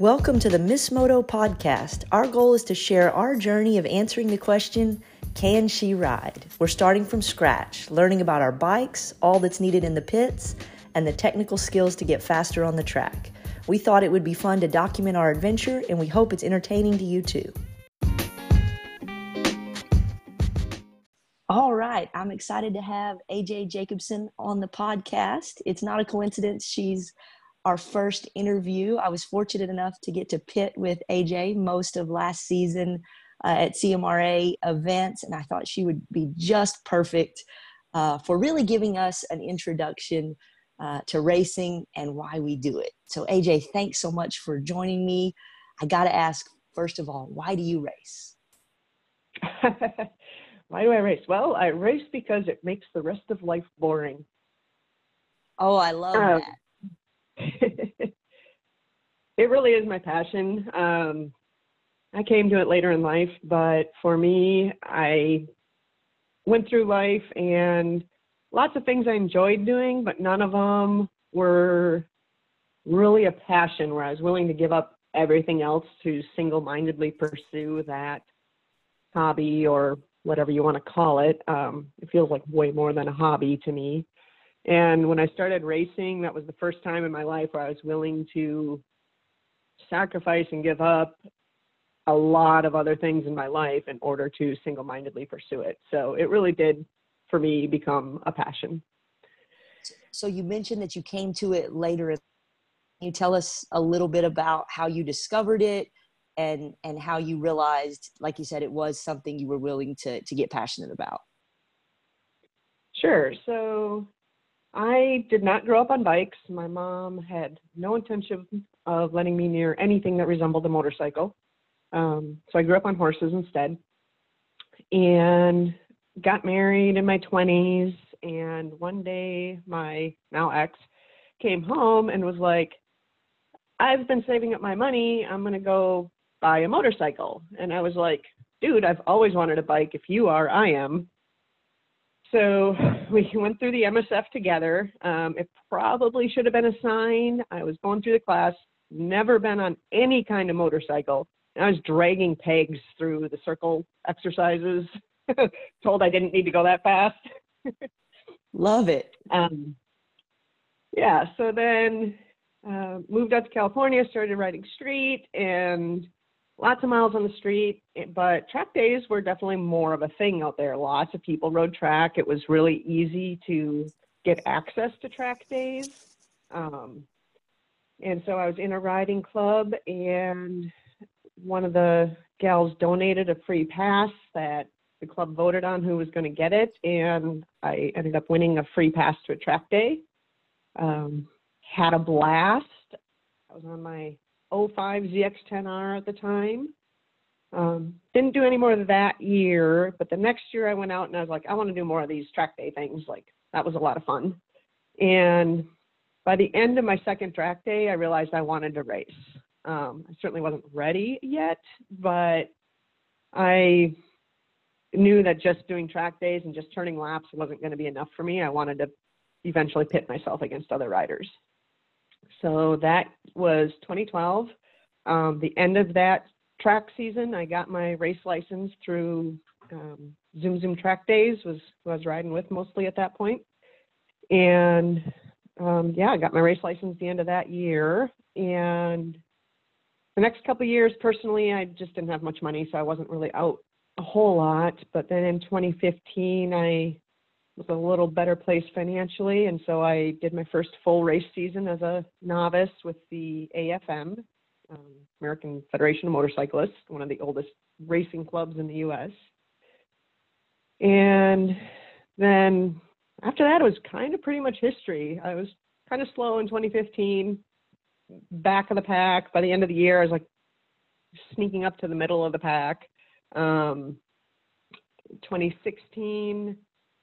Welcome to the Miss Moto podcast. Our goal is to share our journey of answering the question, Can she ride? We're starting from scratch, learning about our bikes, all that's needed in the pits, and the technical skills to get faster on the track. We thought it would be fun to document our adventure, and we hope it's entertaining to you too. All right, I'm excited to have AJ Jacobsen on the podcast. It's not a coincidence she's our first interview. I was fortunate enough to get to pit with AJ most of last season uh, at CMRA events, and I thought she would be just perfect uh, for really giving us an introduction uh, to racing and why we do it. So, AJ, thanks so much for joining me. I got to ask, first of all, why do you race? Why do I race? Well, I race because it makes the rest of life boring. Oh, I love um, that. it really is my passion. Um, I came to it later in life, but for me, I went through life and lots of things I enjoyed doing, but none of them were really a passion where I was willing to give up everything else to single mindedly pursue that hobby or whatever you want to call it. Um, it feels like way more than a hobby to me. And when I started racing, that was the first time in my life where I was willing to sacrifice and give up a lot of other things in my life in order to single mindedly pursue it. So it really did, for me, become a passion. So you mentioned that you came to it later. Can you tell us a little bit about how you discovered it and and how you realized like you said it was something you were willing to to get passionate about sure so i did not grow up on bikes my mom had no intention of letting me near anything that resembled a motorcycle um, so i grew up on horses instead and got married in my 20s and one day my now ex came home and was like I've been saving up my money. I'm going to go buy a motorcycle. And I was like, dude, I've always wanted a bike. If you are, I am. So we went through the MSF together. Um, it probably should have been assigned. I was going through the class, never been on any kind of motorcycle. And I was dragging pegs through the circle exercises, told I didn't need to go that fast. Love it. Um, yeah, so then uh, moved out to California, started riding street, and lots of miles on the street, but track days were definitely more of a thing out there. Lots of people rode track. It was really easy to get access to track days. Um, and so I was in a riding club, and one of the gals donated a free pass that the club voted on who was going to get it, and I ended up winning a free pass to a track day. Um, had a blast. I was on my 05 ZX10R at the time. Um, didn't do any more of that year, but the next year I went out and I was like, I want to do more of these track day things. Like that was a lot of fun. And by the end of my second track day, I realized I wanted to race. Um, I certainly wasn't ready yet, but I knew that just doing track days and just turning laps wasn't going to be enough for me. I wanted to eventually pit myself against other riders. So that was 2012. Um, the end of that track season, I got my race license through um, Zoom Zoom Track Days, was who I was riding with mostly at that point. And um, yeah, I got my race license the end of that year. And the next couple years, personally, I just didn't have much money, so I wasn't really out a whole lot. But then in 2015, I was a little better place financially, and so I did my first full race season as a novice with the AFM, um, American Federation of Motorcyclists, one of the oldest racing clubs in the U.S. And then after that, it was kind of pretty much history. I was kind of slow in 2015, back of the pack. By the end of the year, I was like sneaking up to the middle of the pack. Um, 2016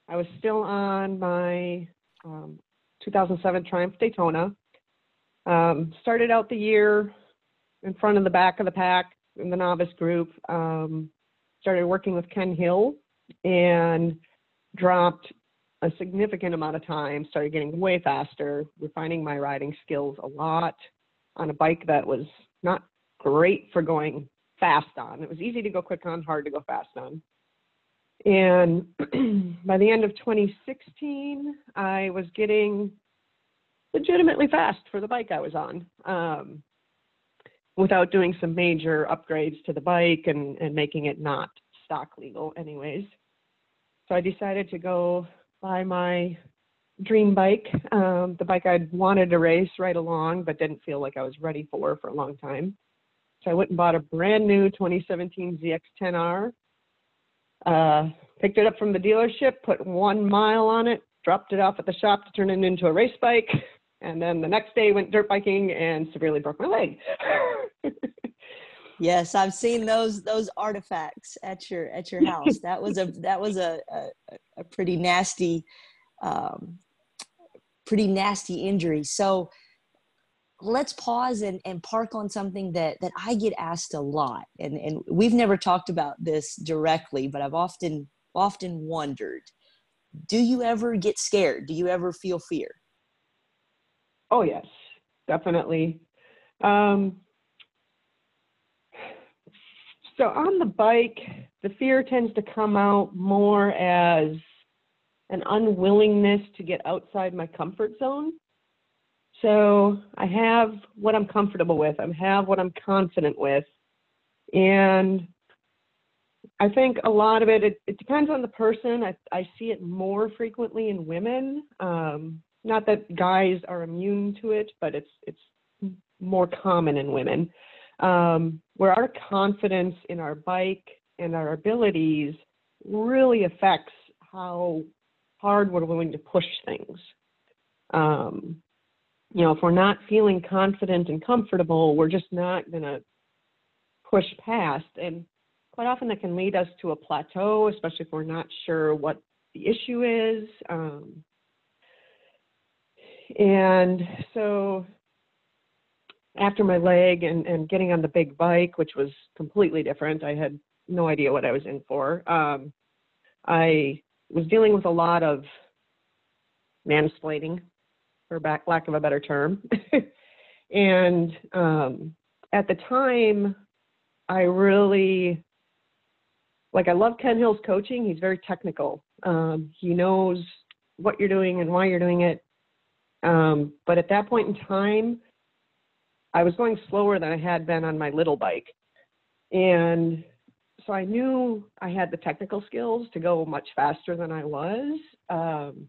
I was still on my um, 2007 Triumph Daytona. Um, started out the year in front of the back of the pack in the novice group. Um, started working with Ken Hill and dropped a significant amount of time. Started getting way faster, refining my riding skills a lot on a bike that was not great for going fast on. It was easy to go quick on, hard to go fast on. And by the end of 2016, I was getting legitimately fast for the bike I was on um, without doing some major upgrades to the bike and, and making it not stock legal, anyways. So I decided to go buy my dream bike, um, the bike I'd wanted to race right along, but didn't feel like I was ready for for a long time. So I went and bought a brand new 2017 ZX10R. Uh, picked it up from the dealership, put one mile on it, dropped it off at the shop to turn it into a race bike, and then the next day went dirt biking and severely broke my leg. yes, I've seen those those artifacts at your at your house. That was a that was a a, a pretty nasty um, pretty nasty injury. So let's pause and, and park on something that, that I get asked a lot. And, and we've never talked about this directly, but I've often, often wondered, do you ever get scared? Do you ever feel fear? Oh yes, definitely. Um, so on the bike, the fear tends to come out more as an unwillingness to get outside my comfort zone. So I have what I'm comfortable with, I have what I'm confident with. And I think a lot of it, it, it depends on the person. I, I see it more frequently in women. Um, not that guys are immune to it, but it's, it's more common in women, um, where our confidence in our bike and our abilities really affects how hard we're willing to push things. Um, you know, if we're not feeling confident and comfortable, we're just not going to push past. And quite often that can lead us to a plateau, especially if we're not sure what the issue is. Um, and so after my leg and, and getting on the big bike, which was completely different, I had no idea what I was in for. Um, I was dealing with a lot of mansplaining, for back, lack of a better term. and um, at the time, I really like. I love Ken Hill's coaching. He's very technical. Um, he knows what you're doing and why you're doing it. Um, but at that point in time, I was going slower than I had been on my little bike, and so I knew I had the technical skills to go much faster than I was. Um,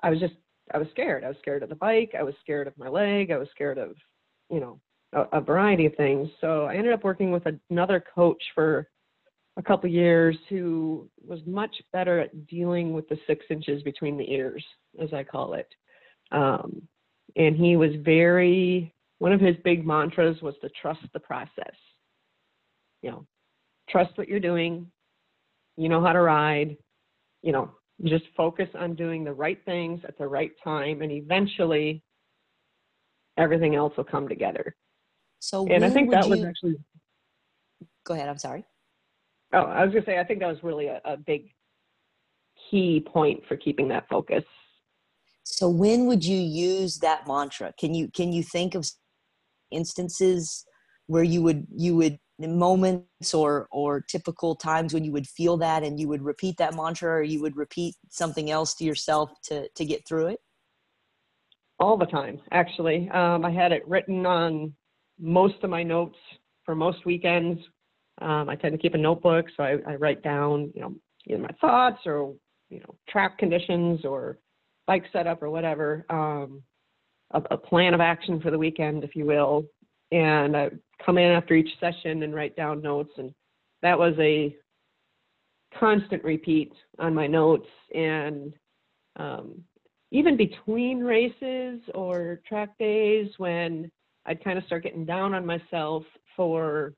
I was just, I was scared. I was scared of the bike. I was scared of my leg. I was scared of, you know, a, a variety of things. So I ended up working with another coach for a couple years who was much better at dealing with the six inches between the ears, as I call it. Um, and he was very, one of his big mantras was to trust the process. You know, trust what you're doing. You know how to ride. You know, just focus on doing the right things at the right time, and eventually everything else will come together. So, and I think that you... was actually. Go ahead. I'm sorry. Oh, I was going to say, I think that was really a, a big key point for keeping that focus. So, when would you use that mantra? Can you can you think of instances where you would you would moments or or typical times when you would feel that and you would repeat that mantra or you would repeat something else to yourself to to get through it? All the time actually. Um, i had it written on most of my notes for most weekends. Um, i tend to keep a notebook so I, I write down you know either my thoughts or you know track conditions or bike setup or whatever um, a, a plan of action for the weekend if you will. And I come in after each session and write down notes. And that was a constant repeat on my notes. And um, even between races or track days, when I'd kind of start getting down on myself for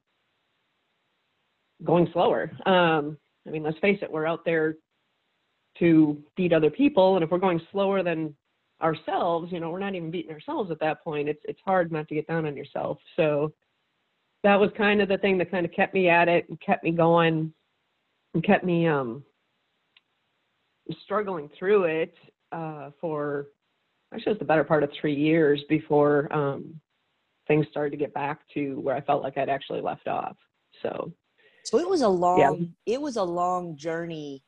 going slower. Um, I mean, let's face it, we're out there to beat other people, and if we're going slower than ourselves, you know, we're not even beating ourselves at that point. It's it's hard not to get down on yourself. So that was kind of the thing that kind of kept me at it and kept me going and kept me um struggling through it uh for actually it was the better part of three years before um things started to get back to where I felt like I'd actually left off. So, so it was a long, yeah. it was a long journey.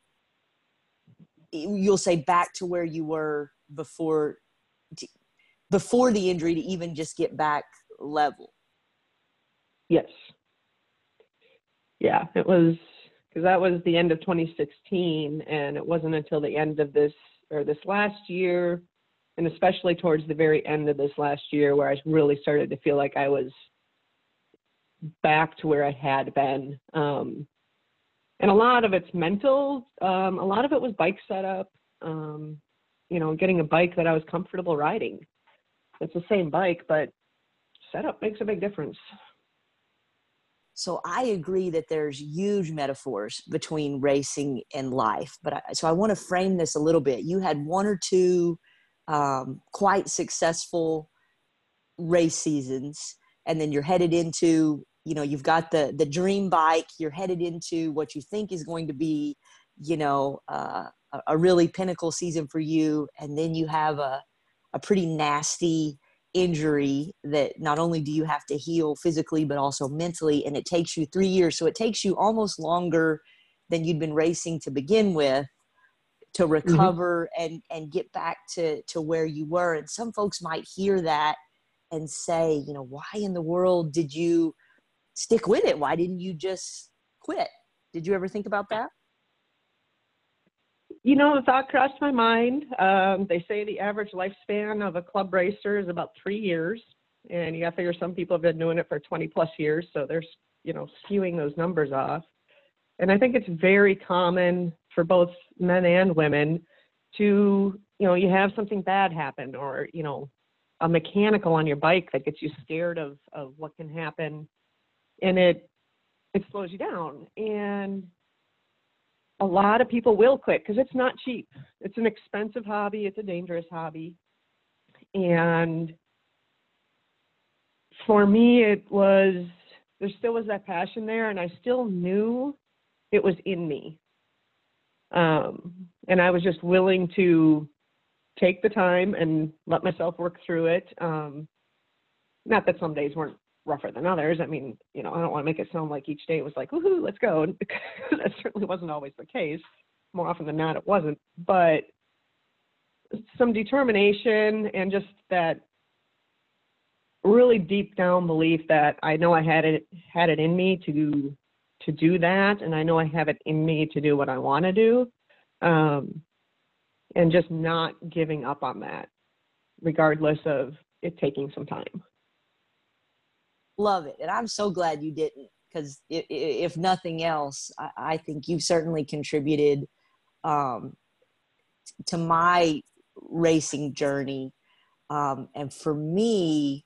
You'll say back to where you were before, before the injury to even just get back level. Yes. Yeah, it was because that was the end of 2016, and it wasn't until the end of this or this last year, and especially towards the very end of this last year, where I really started to feel like I was back to where I had been. Um, and a lot of it's mental. Um, a lot of it was bike setup. Um, you know, getting a bike that I was comfortable riding. It's the same bike, but setup makes a big difference. So I agree that there's huge metaphors between racing and life. But I, so I want to frame this a little bit. You had one or two um, quite successful race seasons, and then you're headed into you know you've got the the dream bike. You're headed into what you think is going to be you know uh, a really pinnacle season for you, and then you have a a pretty nasty injury that not only do you have to heal physically but also mentally and it takes you 3 years so it takes you almost longer than you'd been racing to begin with to mm-hmm. recover mm-hmm. and and get back to to where you were and some folks might hear that and say you know why in the world did you stick with it why didn't you just quit did you ever think about that you know, the thought crossed my mind. Um, they say the average lifespan of a club racer is about three years, and you got to figure some people have been doing it for 20 plus years, so they're you know skewing those numbers off. And I think it's very common for both men and women to you know you have something bad happen, or you know a mechanical on your bike that gets you scared of of what can happen, and it it slows you down and a lot of people will quit because it's not cheap. It's an expensive hobby, it's a dangerous hobby. And for me, it was, there still was that passion there, and I still knew it was in me. Um, and I was just willing to take the time and let myself work through it. Um, not that some days weren't rougher than others. I mean, you know, I don't want to make it sound like each day was like, woohoo, let's go. that certainly wasn't always the case. More often than not, it wasn't. But some determination and just that really deep down belief that I know I had it had it in me to to do that, and I know I have it in me to do what I want to do, um, and just not giving up on that, regardless of it taking some time love it. And i'm so glad you didn't because if nothing else i think you've certainly contributed um, to my racing journey. Um, and for me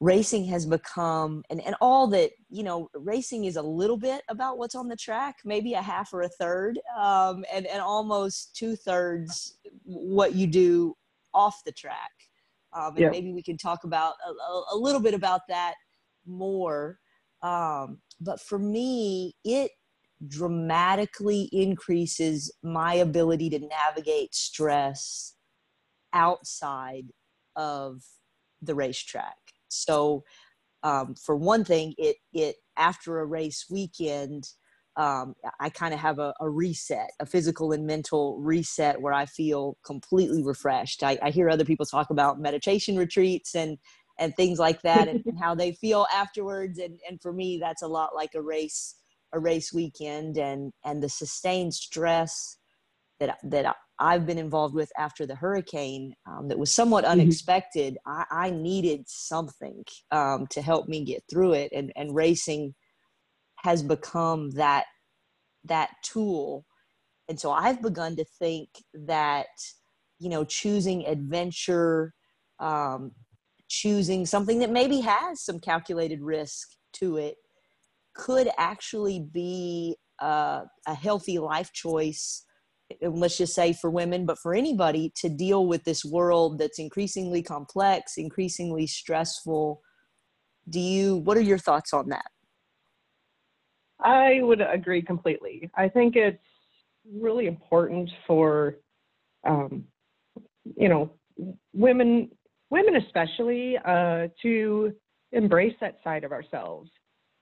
racing has become and, and all that you know racing is a little bit about what's on the track maybe a half or a third um, and, and almost two thirds what you do off the track. Um, and maybe we can talk about a, a little bit about that more. Um, but for me, it dramatically increases my ability to navigate stress outside of the racetrack. So, um, for one thing, it it after a race weekend, um, I kind of have a, a, reset, a physical and mental reset where I feel completely refreshed. I, I hear other people talk about meditation retreats, and and things like that and, and, how they feel afterwards and and for me that's a lot like a race a race weekend and and the sustained stress that that I've been involved with after the hurricane um, that was somewhat mm-hmm. unexpected. I, I, needed something um, to help me get through it, and and racing has become that that tool. And so I've begun to think that you know choosing adventure um, choosing something that maybe has some calculated risk to it could actually be uh, a healthy life choice let's just say for women but for anybody to deal with this world that's increasingly complex increasingly stressful. Do you what are your thoughts on that? I would agree completely. I think it's really important for um, you know women women especially uh, to embrace that side of ourselves.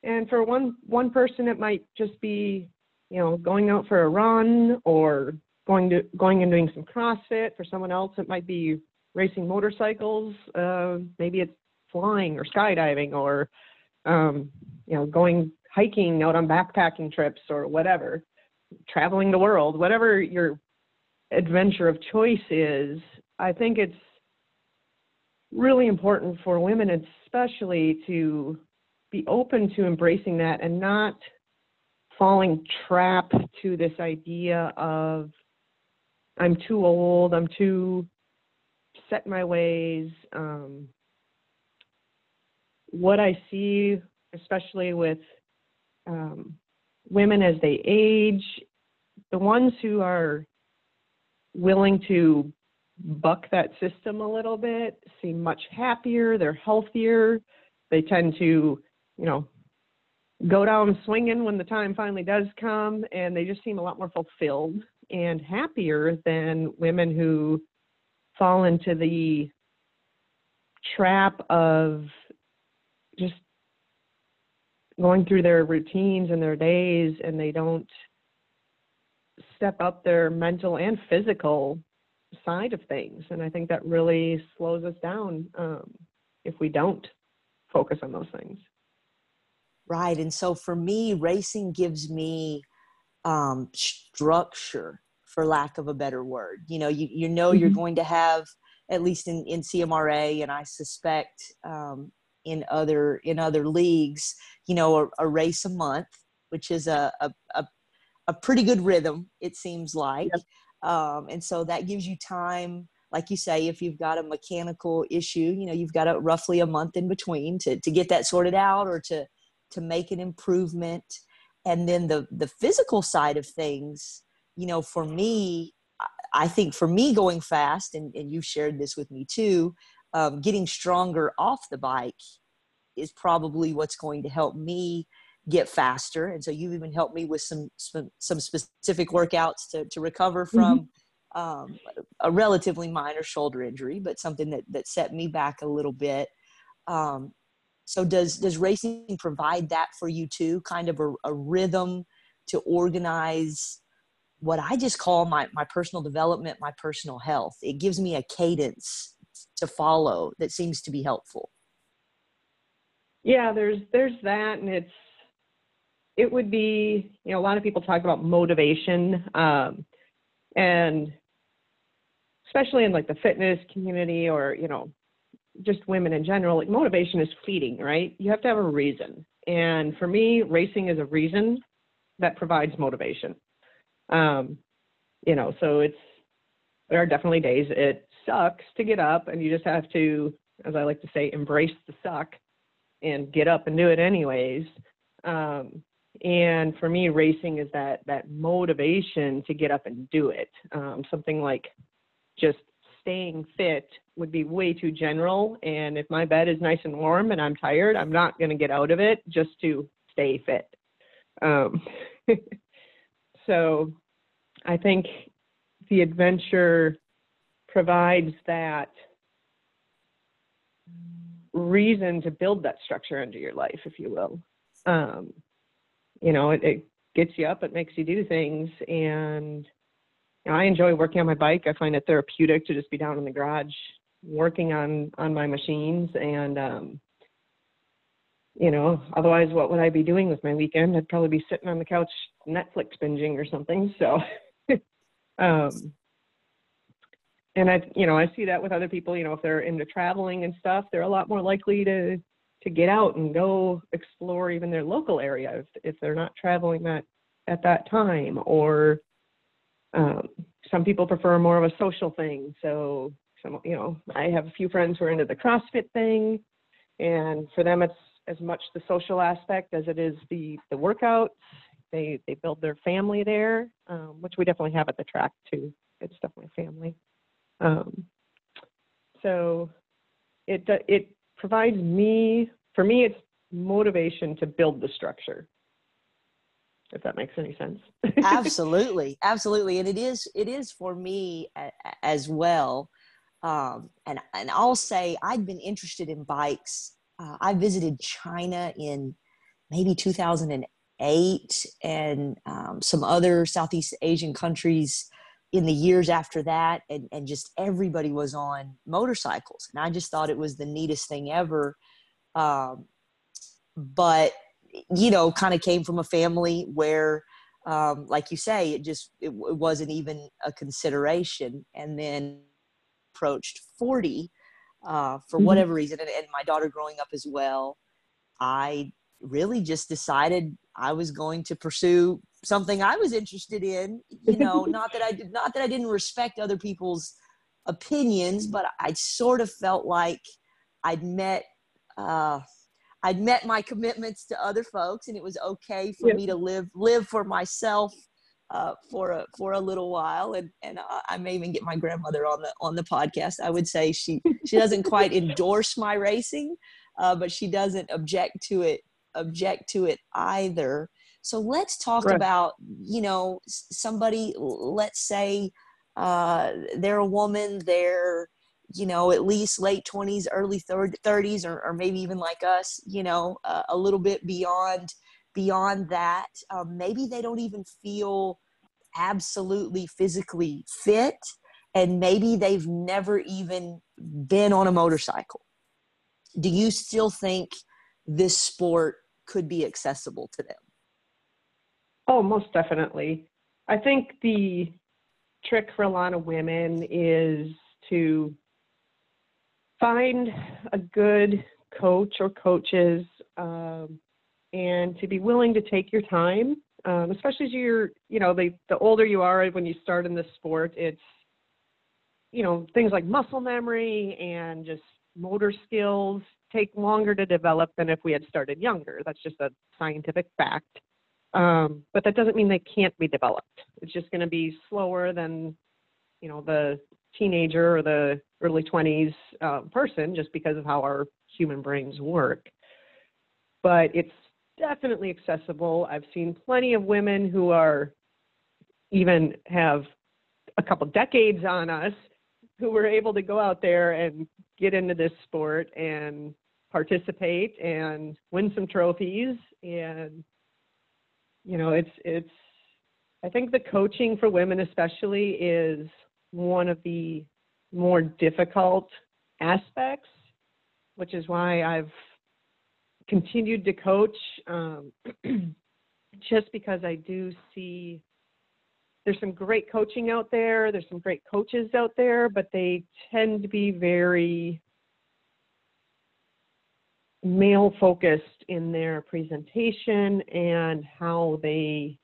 And for one one person, it might just be, you know, going out for a run or going to going and doing some CrossFit. For someone else, it might be racing motorcycles. Uh, maybe it's flying or skydiving or, um, you know, going hiking out on backpacking trips or whatever, traveling the world, whatever your adventure of choice is. I think it's really important for women, especially, to be open to embracing that and not falling trap to this idea of I'm too old, I'm too set in my ways. Um, what I see, especially with um, women as they age, the ones who are willing to buck that system a little bit seem much happier, they're healthier, they tend to, you know, go down swinging when the time finally does come, and they just seem a lot more fulfilled and happier than women who fall into the trap of just going through their routines and their days and they don't step up their mental and physical side of things. And i think that really slows us down um, if we don't focus on those things. Right. And so for me racing gives me um, structure for lack of a better word. You know you, you know mm-hmm. you're going to have at least in, in cmra and i suspect um, in other in other leagues you know a, a race a month which is a, a, a, a, pretty good rhythm it seems like. Yep. Um, and so that gives you time like you say if you've got a mechanical issue you know you've got a, roughly a month in between to, to get that sorted out or to to make an improvement. And then the the physical side of things you know for me i think for me going fast and, and you shared this with me too um, getting stronger off the bike is probably what's going to help me get faster and so you've even helped me with some some, some specific workouts to, to recover mm-hmm. from mm-hmm. um, a relatively minor shoulder injury but something that that set me back a little bit um, so does does racing provide that for you too kind of a, a rhythm to organize what i just call my my personal development my personal health it gives me a cadence to follow that seems to be helpful yeah there's there's that and it's it would be you know a lot of people talk about motivation um, and especially in like the fitness community or you know just women in general like motivation is fleeting right? You have to have a reason. And for me racing is a reason that provides motivation. Um, you know so it's there are definitely days it sucks to get up and you just have to, as I like to say, embrace the suck and get up and do it anyways. Um, and for me, racing is that that motivation to get up and do it. Um, something like just staying fit would be way too general. And if my bed is nice and warm and I'm tired, I'm not going to get out of it just to stay fit. Um, so I think the adventure provides that reason to build that structure into your life, if you will. Um, you know, it, it, gets you up, it makes you do things, and you know, I enjoy working on my bike. I find it therapeutic to just be down in the garage working on on my machines, and um, you know, otherwise, what would I be doing with my weekend? I'd probably be sitting on the couch Netflix binging or something. So. um, and I, you know, I see that with other people. You know, if they're into traveling and stuff, they're a lot more likely to to get out and go explore even their local area if, if they're not traveling that at that time. Or um, some people prefer more of a social thing. So, some, you know, I have a few friends who are into the CrossFit thing, and for them, it's as much the social aspect as it is the the workouts. They they build their family there, um, which we definitely have at the track too. It's definitely family. Um, so it it provides me for me it's motivation to build the structure if that makes any sense. Absolutely. Absolutely. And it is it is for me as well. Um, and and i'll say i'd been interested in bikes. Uh, I visited China in maybe 2008 and um, some other Southeast Asian countries in the years after that. And, and just everybody was on motorcycles. And I just thought it was the neatest thing ever. Um, but, you know, kind of came from a family where, um, like you say, it just it, it wasn't even a consideration. And then approached 40 uh, for mm-hmm. whatever reason, and, and my daughter growing up as well, I really just decided I was going to pursue something I was interested in. You know, not that I did, not that I didn't respect other people's opinions, but I sort of felt like I'd met. Uh, I'd met my commitments to other folks, and it was okay for me to live live for myself uh, for a for a little while, and and I may even get my grandmother on the on the podcast. I would say she she doesn't quite endorse my racing, uh, but she doesn't object to it object to it either. So let's talk right. about you know somebody. Let's say uh, they're a woman. They're you know at least late 20s early 30s or, or maybe even like us you know uh, a little bit beyond beyond that um, maybe they don't even feel absolutely physically fit and maybe they've never even been on a motorcycle do you still think this sport could be accessible to them oh most definitely i think the trick for a lot of women is to find a good coach or coaches um, and to be willing to take your time, um, especially as you're, you know, the, the older you are when you start in this sport, it's, you know, things like muscle memory and just motor skills take longer to develop than if we had started younger. That's just a scientific fact. Um, but that doesn't mean they can't be developed. It's just going to be slower than, you know, the teenager or the early 20s uh, person just because of how our human brains work. But it's definitely accessible. I've seen plenty of women who are even have a couple decades on us who were able to go out there and get into this sport and participate and win some trophies and you know it's it's I think the coaching for women especially is one of the more difficult aspects which is why I've continued to coach um, just because I do see there's some great coaching out there, there's some great coaches out there, but they tend to be very male focused in their presentation and how they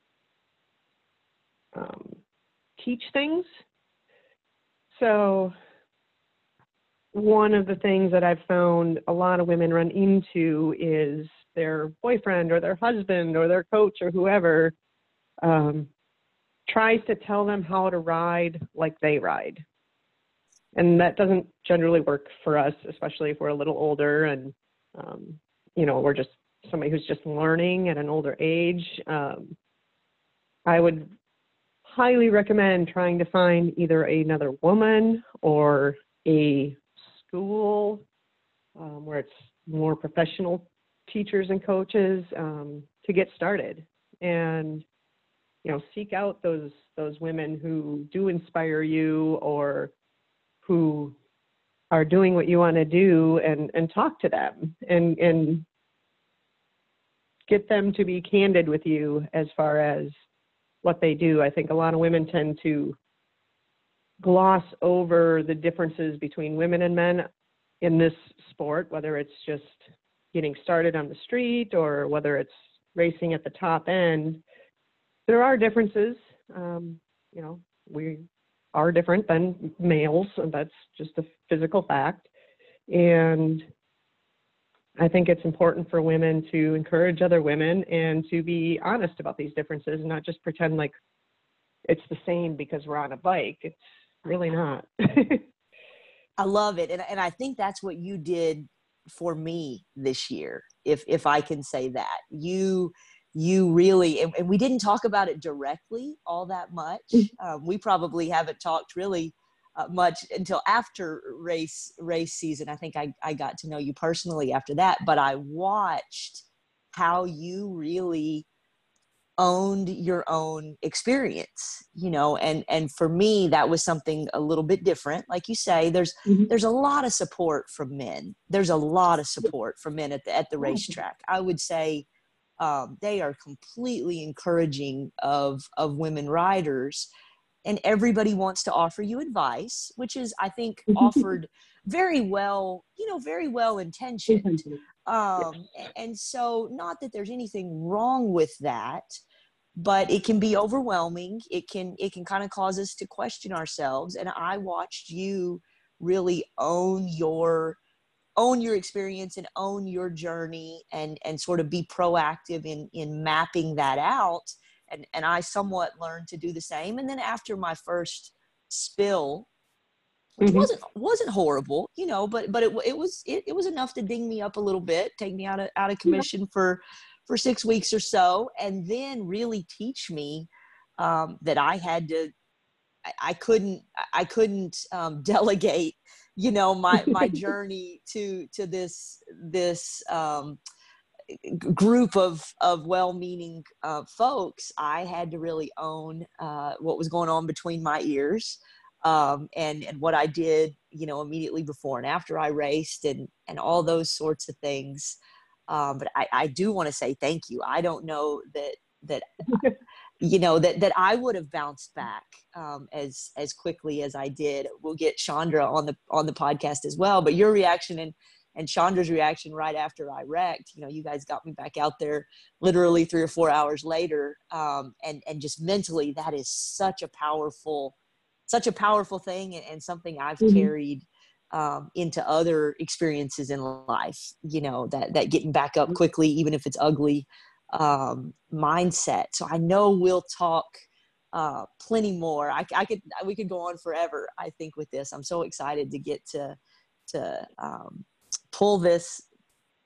um, teach things. So one of the things that I've found a lot of women run into is their boyfriend or their husband or their coach or whoever um, tries to tell them how to ride like they ride. And that doesn't generally work for us, especially if we're a little older and, um, you know, we're just somebody who's just learning at an older age. Um, I would highly recommend trying to find either another woman or a school um, where it's more professional teachers and coaches um, to get started and you know seek out those those women who do inspire you or who are doing what you want to do and and talk to them and and get them to be candid with you as far as what they do i think a lot of women tend to gloss over the differences between women and men in this sport, whether it's just getting started on the street or whether it's racing at the top end. There are differences. Um, you know, we are different than males, and that's just a physical fact. And I think it's important for women to encourage other women and to be honest about these differences and not just pretend like it's the same because we're on a bike. It's really not. I love it. And, and I think that's what you did for me this year, if, if I can say that. You, you really, and, and we didn't talk about it directly all that much. Um, we probably haven't talked really uh, much until after race race season. I think I, I got to know you personally after that, but I watched how you really owned your own experience you know and and for me that was something a little bit different like you say there's mm-hmm. there's a lot of support from men there's a lot of support from men at the at the racetrack i would say um, they are completely encouraging of of women riders. And everybody wants to offer you advice which is i think offered very well you know very well intentioned. Um, and so not that there's anything wrong with that but it can be overwhelming. It can it can kind of cause us to question ourselves. And i watched you really own your own your experience and own your journey and and sort of be proactive in in mapping that out and and i somewhat learned to do the same and then after my first spill which mm-hmm. wasn't wasn't horrible you know but but it, it was it, it was enough to ding me up a little bit take me out of out of commission yeah. for for six weeks or so and then really teach me um, that i had to I, couldn't i couldn't um, delegate you know my my journey to to this this um, group of of well-meaning uh, folks i had to really own uh, what was going on between my ears um, and and what i did you know immediately before and after i raced and and all those sorts of things um, but I, I do want to say thank you. I don't know that that you know that that I would have bounced back um, as as quickly as I did. We'll get Chandra on the on the podcast as well. But your reaction and and Chandra's reaction right after I wrecked, you know, you guys got me back out there literally three or four hours later, um, and and just mentally, that is such a powerful, such a powerful thing, and, and something I've mm-hmm. carried um, into other experiences in life you know that that getting back up mm-hmm. quickly even if it's ugly um, mindset. So i know we'll talk uh, plenty more. I, I could we could go on forever i think with this. I'm so excited to get to to um, pull this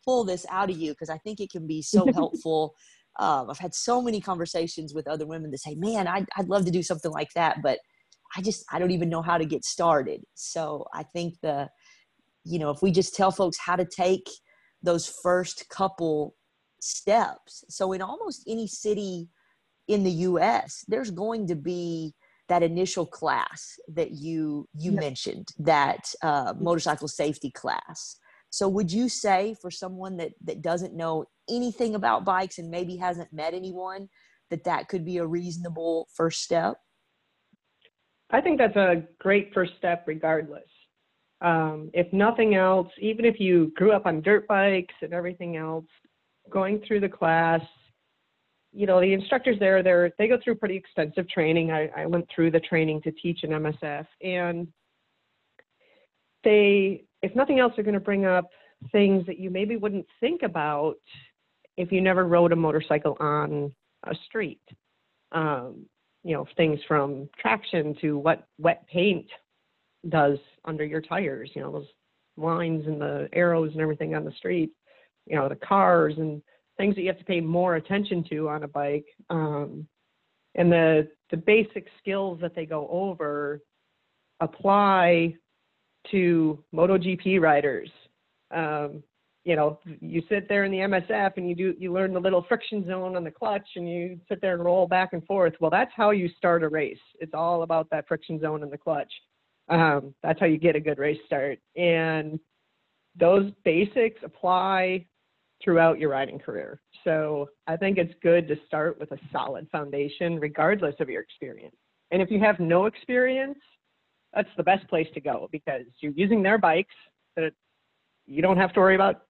pull this out of you because i think it can be so helpful. Um, i've had so many conversations with other women that say man I'd, I'd love to do something like that but I just I don't even know how to get started. So I think the you know if we just tell folks how to take those first couple steps. So in almost any city in the US, there's going to be that initial class that you you yep. mentioned, that uh, motorcycle safety class. So would you say for someone that that doesn't know anything about bikes and maybe hasn't met anyone that that could be a reasonable first step? I think that's a great first step, regardless. Um, if nothing else, even if you grew up on dirt bikes and everything else, going through the class, you know, the instructors there, they they go through pretty extensive training. I, I went through the training to teach an MSF, and they, if nothing else, are going to bring up things that you maybe wouldn't think about if you never rode a motorcycle on a street. Um, you know things from traction to what wet paint does under your tires you know those lines and the arrows and everything on the street you know the cars and things that you have to pay more attention to on a bike um, and the the basic skills that they go over apply to MotoGP riders. Um, you know, you sit there in the MSF and you do you learn the little friction zone on the clutch and you sit there and roll back and forth. Well, that's how you start a race. It's all about that friction zone in the clutch. Um, that's how you get a good race start. And those basics apply throughout your riding career. So I think it's good to start with a solid foundation, regardless of your experience. And if you have no experience, that's the best place to go because you're using their bikes that you don't have to worry about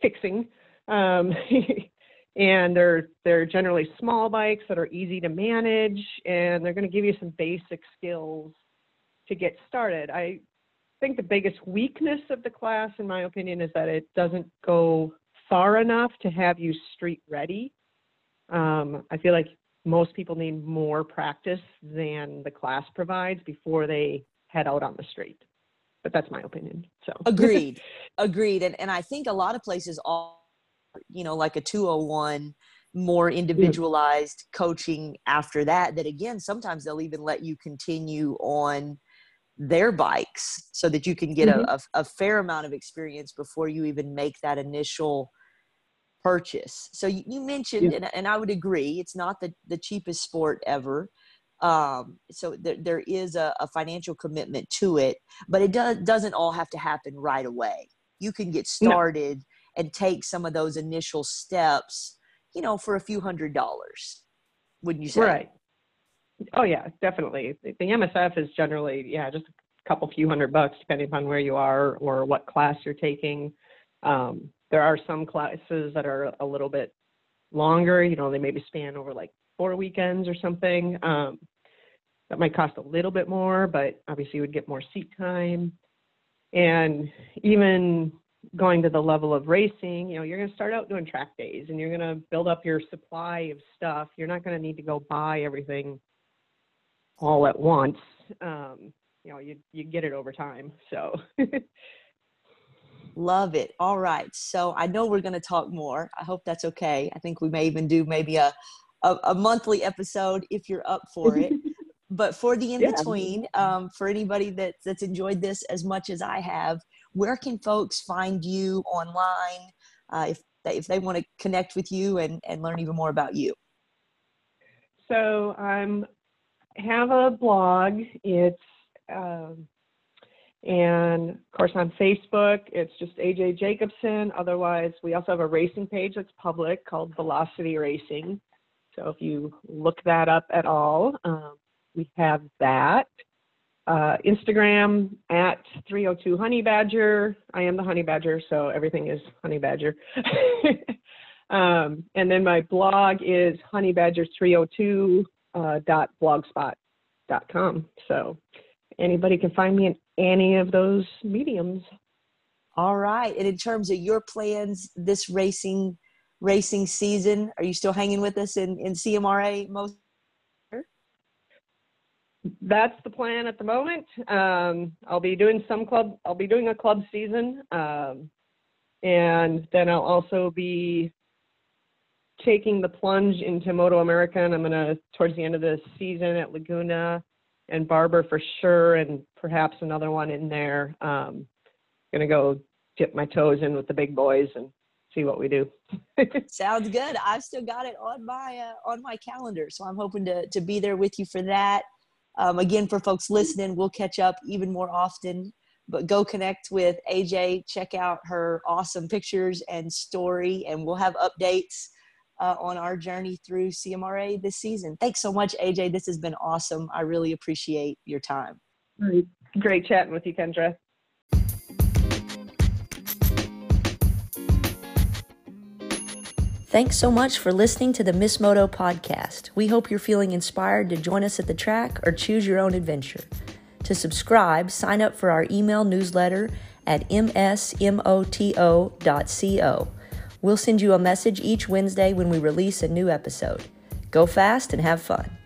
fixing. Um, and they're they're generally small bikes that are easy to manage, and they're going to give you some basic skills to get started. I think the biggest weakness of the class, in my opinion, is that it doesn't go far enough to have you street ready. Um, I feel like most people need more practice than the class provides before they head out on the street but that's my opinion. So agreed, agreed, and and I think a lot of places all, you know, like a two hundred one more individualized coaching after that. That again, sometimes they'll even let you continue on their bikes so that you can get Mhm. a, a, a fair amount of experience before you even make that initial purchase. So you, you mentioned, Yeah. and, and I would agree, it's not the, the cheapest sport ever. Um, so there, there is a, a financial commitment to it, but it does, doesn't all have to happen right away. You can get No. started and take some of those initial steps, you know, for a few hundred dollars. Wouldn't you say? Right. Oh yeah, definitely. The the MSF is generally yeah just a couple few hundred bucks depending upon where you are or what class you're taking. Um, there are some classes that are a little bit longer. You know, they maybe span over like four weekends or something. Um, that might cost a little bit more, but obviously you would get more seat time. And even going to the level of racing, you know, you're going to start out doing track days and you're going to build up your supply of stuff. You're not going to need to go buy everything all at once. Um, you know, you you get it over time. So Love it. All right. So I know we're going to talk more. I hope that's okay. I think we may even do maybe a, a, a monthly episode if you're up for it. but for the in Yeah. between, um, for anybody that, that's enjoyed this as much as I have, where can folks find you online uh, if, they, if they want to connect with you and, and learn even more about you? so I'm have a blog. It's um, and of course on Facebook, it's just AJ Jacobsen. Otherwise, we also have a racing page that's public called Velocity Racing. So if you look that up at all, um, we have that. Uh, Instagram at 302 Honey Badger. I am the Honey Badger, so everything is Honey Badger. um, and then my blog is honeybadger302.blogspot.com. uh. So anybody can find me in any of those mediums. All right. And in terms of your plans this racing racing season, are you still hanging with us in, in CMRA most? That's the plan at the moment. Um, I'll be doing some club. I'll be doing a club season, um, and then I'll also be taking the plunge into Moto America. And I'm gonna towards the end of the season at Laguna and Barber for sure, and perhaps another one in there. Um, gonna go dip my toes in with the big boys and see what we do. Sounds good. I've still got it on my uh, on my calendar, so I'm hoping to to be there with you for that. Um, again, for folks listening, we'll catch up even more often. But go connect with AJ. Check out her awesome pictures and story, and we'll have updates uh, on our journey through CMRA this season. Thanks so much, AJ. This has been awesome. I really appreciate your time. Great chatting with you, Kendra. Thanks so much for listening to the Miss Moto podcast. We hope you're feeling inspired to join us at the track or choose your own adventure. To subscribe, sign up for our email newsletter at msmoto.co. We'll send you a message each Wednesday when we release a new episode. Go fast and have fun.